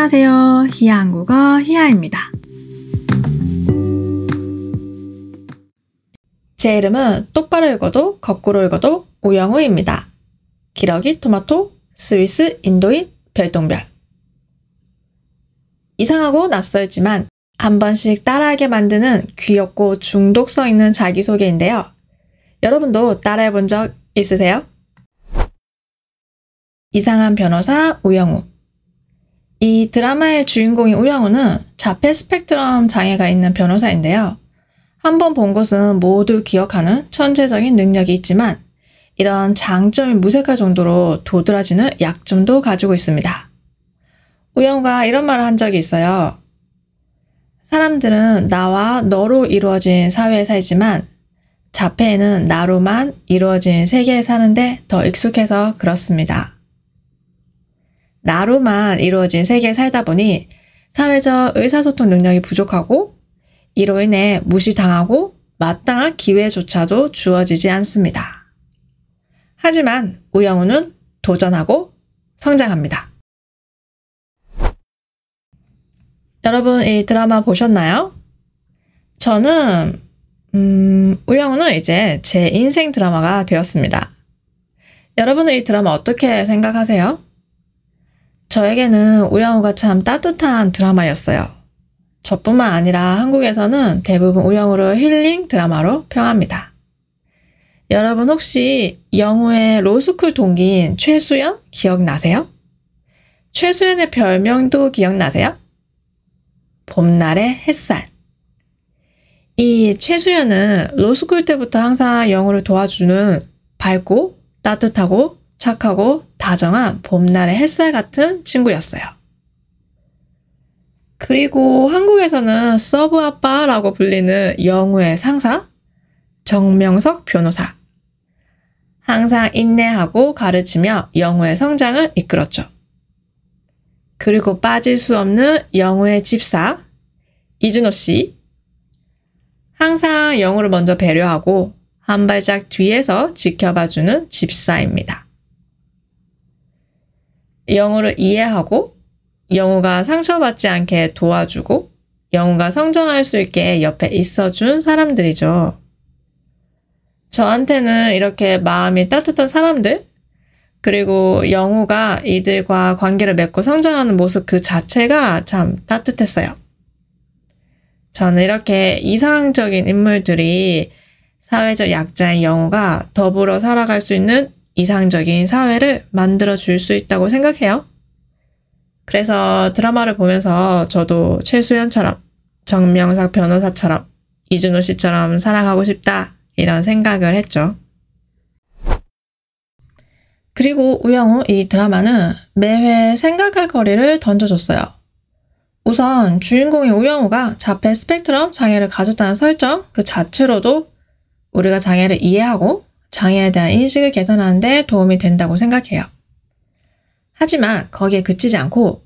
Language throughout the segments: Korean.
안녕하세요. 히야 한국어 히야입니다. 제 이름은 똑바로 읽어도 거꾸로 읽어도 우영우입니다. 기러기 토마토 스위스 인도인 별똥별 이상하고 낯설지만 한 번씩 따라하게 만드는 귀엽고 중독성 있는 자기소개인데요. 여러분도 따라해 본 적 있으세요? 이상한 변호사 우영우 이 드라마의 주인공인 우영우는 자폐 스펙트럼 장애가 있는 변호사인데요. 한번 본 것은 모두 기억하는 천재적인 능력이 있지만 이런 장점이 무색할 정도로 도드라지는 약점도 가지고 있습니다. 우영우가 이런 말을 한 적이 있어요. 사람들은 나와 너로 이루어진 사회에 살지만 자폐에는 나로만 이루어진 세계에 사는데 더 익숙해서 그렇습니다. 나로만 이루어진 세계에 살다 보니 사회적 의사소통 능력이 부족하고 이로 인해 무시당하고 마땅한 기회조차도 주어지지 않습니다. 하지만 우영우는 도전하고 성장합니다. 여러분 이 드라마 보셨나요? 저는 음, 우영우는 이제 제 인생 드라마가 되었습니다. 여러분은 이 드라마 어떻게 생각하세요? 저에게는 우영우가 참 따뜻한 드라마였어요. 저뿐만 아니라 한국에서는 대부분 우영우를 힐링 드라마로 평합니다. 여러분 혹시 영우의 로스쿨 동기인 최수연 기억나세요? 최수연의 별명도 기억나세요? 봄날의 햇살. 이 최수연은 로스쿨 때부터 항상 영우를 도와주는 밝고 따뜻하고 착하고 다정한 봄날의 햇살 같은 친구였어요. 그리고 한국에서는 서브 아빠라고 불리는 영우의 상사 정명석 변호사. 항상 인내하고 가르치며 영우의 성장을 이끌었죠. 그리고 빠질 수 없는 영우의 집사 이준호 씨. 항상 영우를 먼저 배려하고 한 발짝 뒤에서 지켜봐주는 집사입니다. 영우를 이해하고 영우가 상처받지 않게 도와주고 영우가 성장할 수 있게 옆에 있어준 사람들이죠. 저한테는 이렇게 마음이 따뜻한 사람들, 그리고 영우가 이들과 관계를 맺고 성장하는 모습 그 자체가 참 따뜻했어요. 저는 이렇게 이상적인 인물들이 사회적 약자인 영우가 더불어 살아갈 수 있는 이상적인 사회를 만들어 줄 수 있다고 생각해요. 그래서 드라마를 보면서 저도 최수연처럼 정명삭 변호사처럼 이준호 씨처럼 살아가고 싶다 이런 생각을 했죠. 그리고 우영우 이 드라마는 매회 생각할 거리를 던져줬어요. 우선 주인공인 우영우가 자폐 스펙트럼 장애를 가졌다는 설정 그 자체로도 우리가 장애를 이해하고 장애에 대한 인식을 개선하는 데 도움이 된다고 생각해요. 하지만 거기에 그치지 않고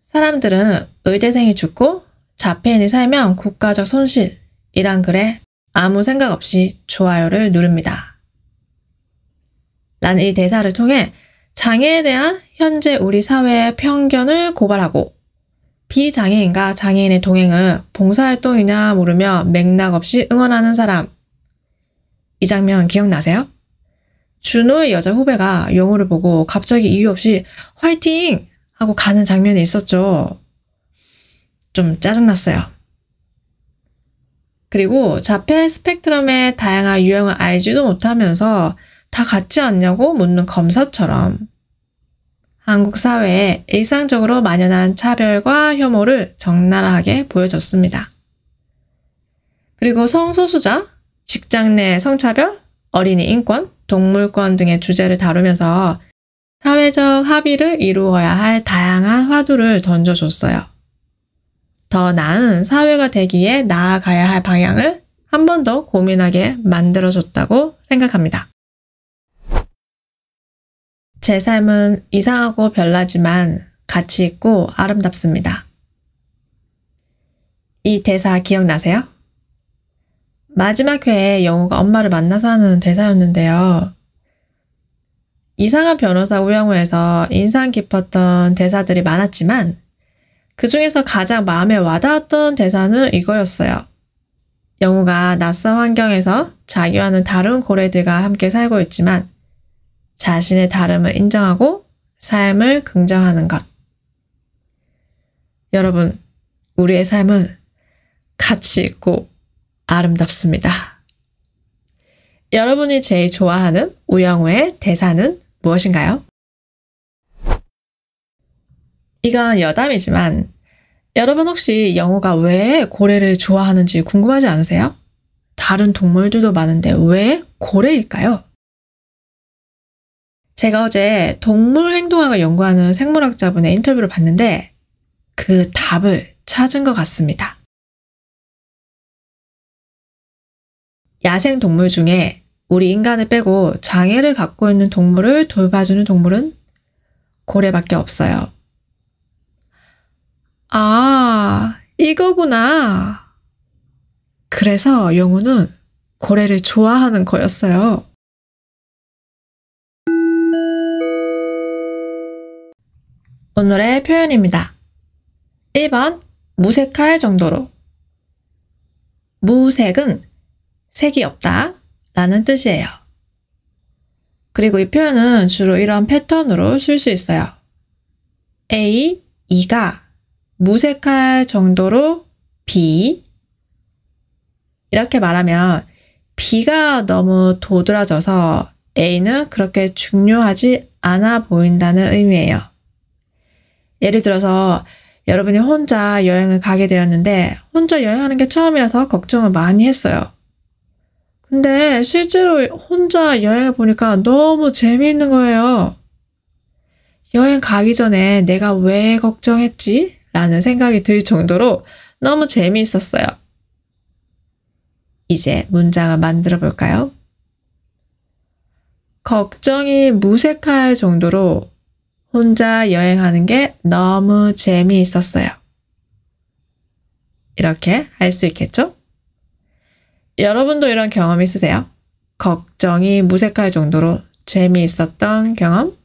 사람들은 의대생이 죽고 자폐인이 살면 국가적 손실이란 글에 아무 생각 없이 좋아요를 누릅니다. 나는 이 대사를 통해 장애에 대한 현재 우리 사회의 편견을 고발하고 비장애인과 장애인의 동행을 봉사활동이냐 물으며 맥락 없이 응원하는 사람 이 장면 기억나세요? 준호의 여자 후배가 영호를 보고 갑자기 이유 없이 화이팅! 하고 가는 장면이 있었죠. 좀 짜증났어요. 그리고 자폐 스펙트럼의 다양한 유형을 알지도 못하면서 다 같지 않냐고 묻는 검사처럼 한국 사회에 일상적으로 만연한 차별과 혐오를 적나라하게 보여줬습니다. 그리고 성소수자, 직장 내 성차별, 어린이 인권, 동물권 등의 주제를 다루면서 사회적 합의를 이루어야 할 다양한 화두를 던져줬어요. 더 나은 사회가 되기에 나아가야 할 방향을 한 번 더 고민하게 만들어줬다고 생각합니다. 제 삶은 이상하고 별나지만 가치 있고 아름답습니다. 이 대사 기억나세요? 마지막 회에 영우가 엄마를 만나서 하는 대사였는데요. 이상한 변호사 우영우에서 인상 깊었던 대사들이 많았지만 그 중에서 가장 마음에 와닿았던 대사는 이거였어요. 영우가 낯선 환경에서 자기와는 다른 고래들과 함께 살고 있지만 자신의 다름을 인정하고 삶을 긍정하는 것. 여러분, 우리의 삶은 가치 있고 아름답습니다. 여러분이 제일 좋아하는 우영우의 대사는 무엇인가요? 이건 여담이지만 여러분 혹시 영호가 왜 고래를 좋아하는지 궁금하지 않으세요? 다른 동물들도 많은데 왜 고래일까요? 제가 어제 동물 행동학을 연구하는 생물학자분의 인터뷰를 봤는데 그 답을 찾은 것 같습니다. 야생 동물 중에 우리 인간을 빼고 장애를 갖고 있는 동물을 돌봐주는 동물은 고래밖에 없어요. 아, 이거구나. 그래서 영우는 고래를 좋아하는 거였어요. 오늘의 표현입니다. 1번, 무색할 정도로. 무색은 색이 없다 라는 뜻이에요. 그리고 이 표현은 주로 이런 패턴으로 쓸 수 있어요. A, 이가 무색할 정도로 B 이렇게 말하면 B가 너무 도드라져서 A는 그렇게 중요하지 않아 보인다는 의미예요. 예를 들어서 여러분이 혼자 여행을 가게 되었는데 혼자 여행하는 게 처음이라서 걱정을 많이 했어요. 근데 실제로 혼자 여행을 보니까 너무 재미있는 거예요. 여행 가기 전에 내가 왜 걱정했지? 라는 생각이 들 정도로 너무 재미있었어요. 이제 문장을 만들어 볼까요? 걱정이 무색할 정도로 혼자 여행하는 게 너무 재미있었어요. 이렇게 할 수 있겠죠? 여러분도 이런 경험 있으세요? 걱정이 무색할 정도로 재미있었던 경험?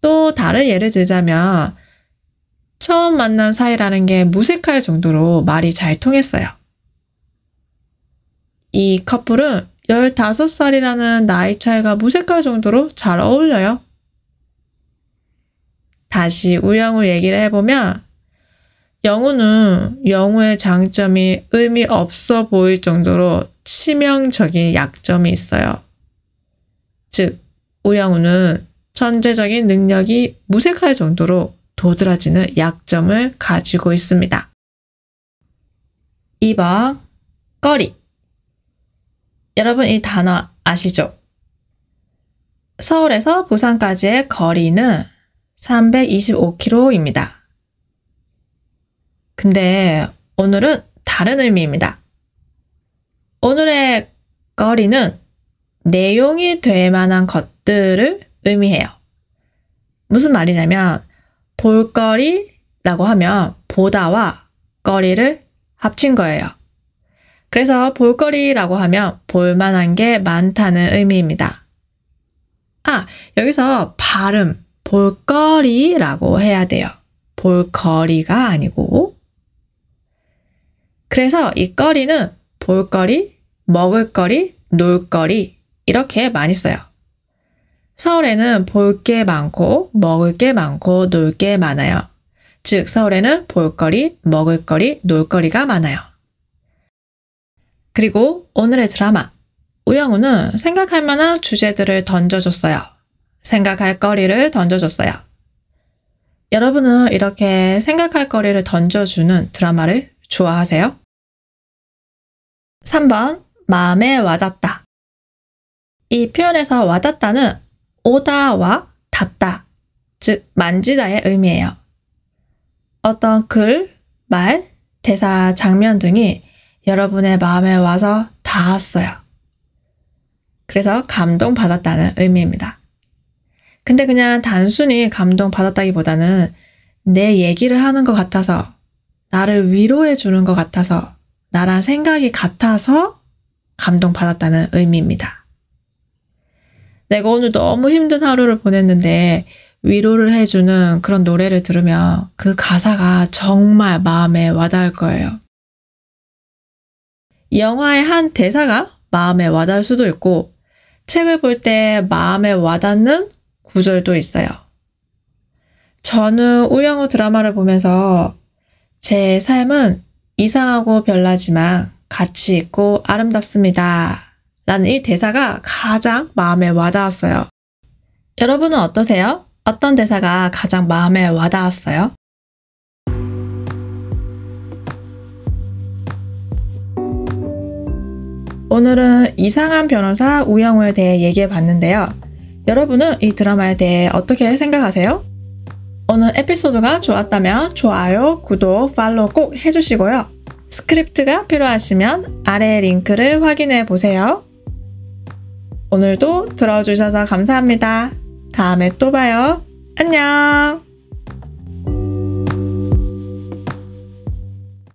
또 다른 예를 들자면 처음 만난 사이라는 게 무색할 정도로 말이 잘 통했어요. 이 커플은 15살이라는 나이 차이가 무색할 정도로 잘 어울려요. 다시 우영우 얘기를 해보면 영우는 영우의 장점이 의미 없어 보일 정도로 치명적인 약점이 있어요. 즉, 우영우는 천재적인 능력이 무색할 정도로 도드라지는 약점을 가지고 있습니다. 2번, 거리. 여러분 이 단어 아시죠? 서울에서 부산까지의 거리는 325km입니다. 근데 오늘은 다른 의미입니다. 오늘의 거리는 내용이 될 만한 것들을 의미해요. 무슨 말이냐면 볼거리라고 하면 보다와 거리를 합친 거예요. 그래서 볼거리라고 하면 볼만한 게 많다는 의미입니다. 아, 여기서 발음, 볼거리라고 해야 돼요. 볼거리가 아니고. 그래서 이 거리는 볼거리, 먹을거리, 놀거리, 이렇게 많이 써요. 서울에는 볼 게 많고 먹을 게 많고 놀 게 많아요. 즉 서울에는 볼거리, 먹을거리, 놀거리가 많아요. 그리고 오늘의 드라마 우영우는 생각할 만한 주제들을 던져줬어요. 생각할 거리를 던져줬어요. 여러분은 이렇게 생각할 거리를 던져주는 드라마를 좋아하세요? 3번 마음에 와닿다. 이 표현에서 와닿다는 오다와 닿다, 즉 만지다의 의미예요. 어떤 글, 말, 대사, 장면 등이 여러분의 마음에 와서 닿았어요. 그래서 감동받았다는 의미입니다. 근데 그냥 단순히 감동받았다기보다는 내 얘기를 하는 것 같아서, 나를 위로해 주는 것 같아서, 나랑 생각이 같아서 감동받았다는 의미입니다. 내가 오늘 너무 힘든 하루를 보냈는데 위로를 해주는 그런 노래를 들으면 그 가사가 정말 마음에 와닿을 거예요. 영화의 한 대사가 마음에 와닿을 수도 있고, 책을 볼 때 마음에 와닿는 구절도 있어요. 저는 우영우 드라마를 보면서 제 삶은 이상하고 별나지만 가치 있고 아름답습니다. 라는 이 대사가 가장 마음에 와닿았어요. 여러분은 어떠세요? 어떤 대사가 가장 마음에 와닿았어요? 오늘은 이상한 변호사 우영우에 대해 얘기해 봤는데요. 여러분은 이 드라마에 대해 어떻게 생각하세요? 오늘 에피소드가 좋았다면 좋아요, 구독, 팔로우 꼭 해주시고요. 스크립트가 필요하시면 아래 링크를 확인해 보세요. 오늘도 들어주셔서 감사합니다. 다음에 또 봐요. 안녕!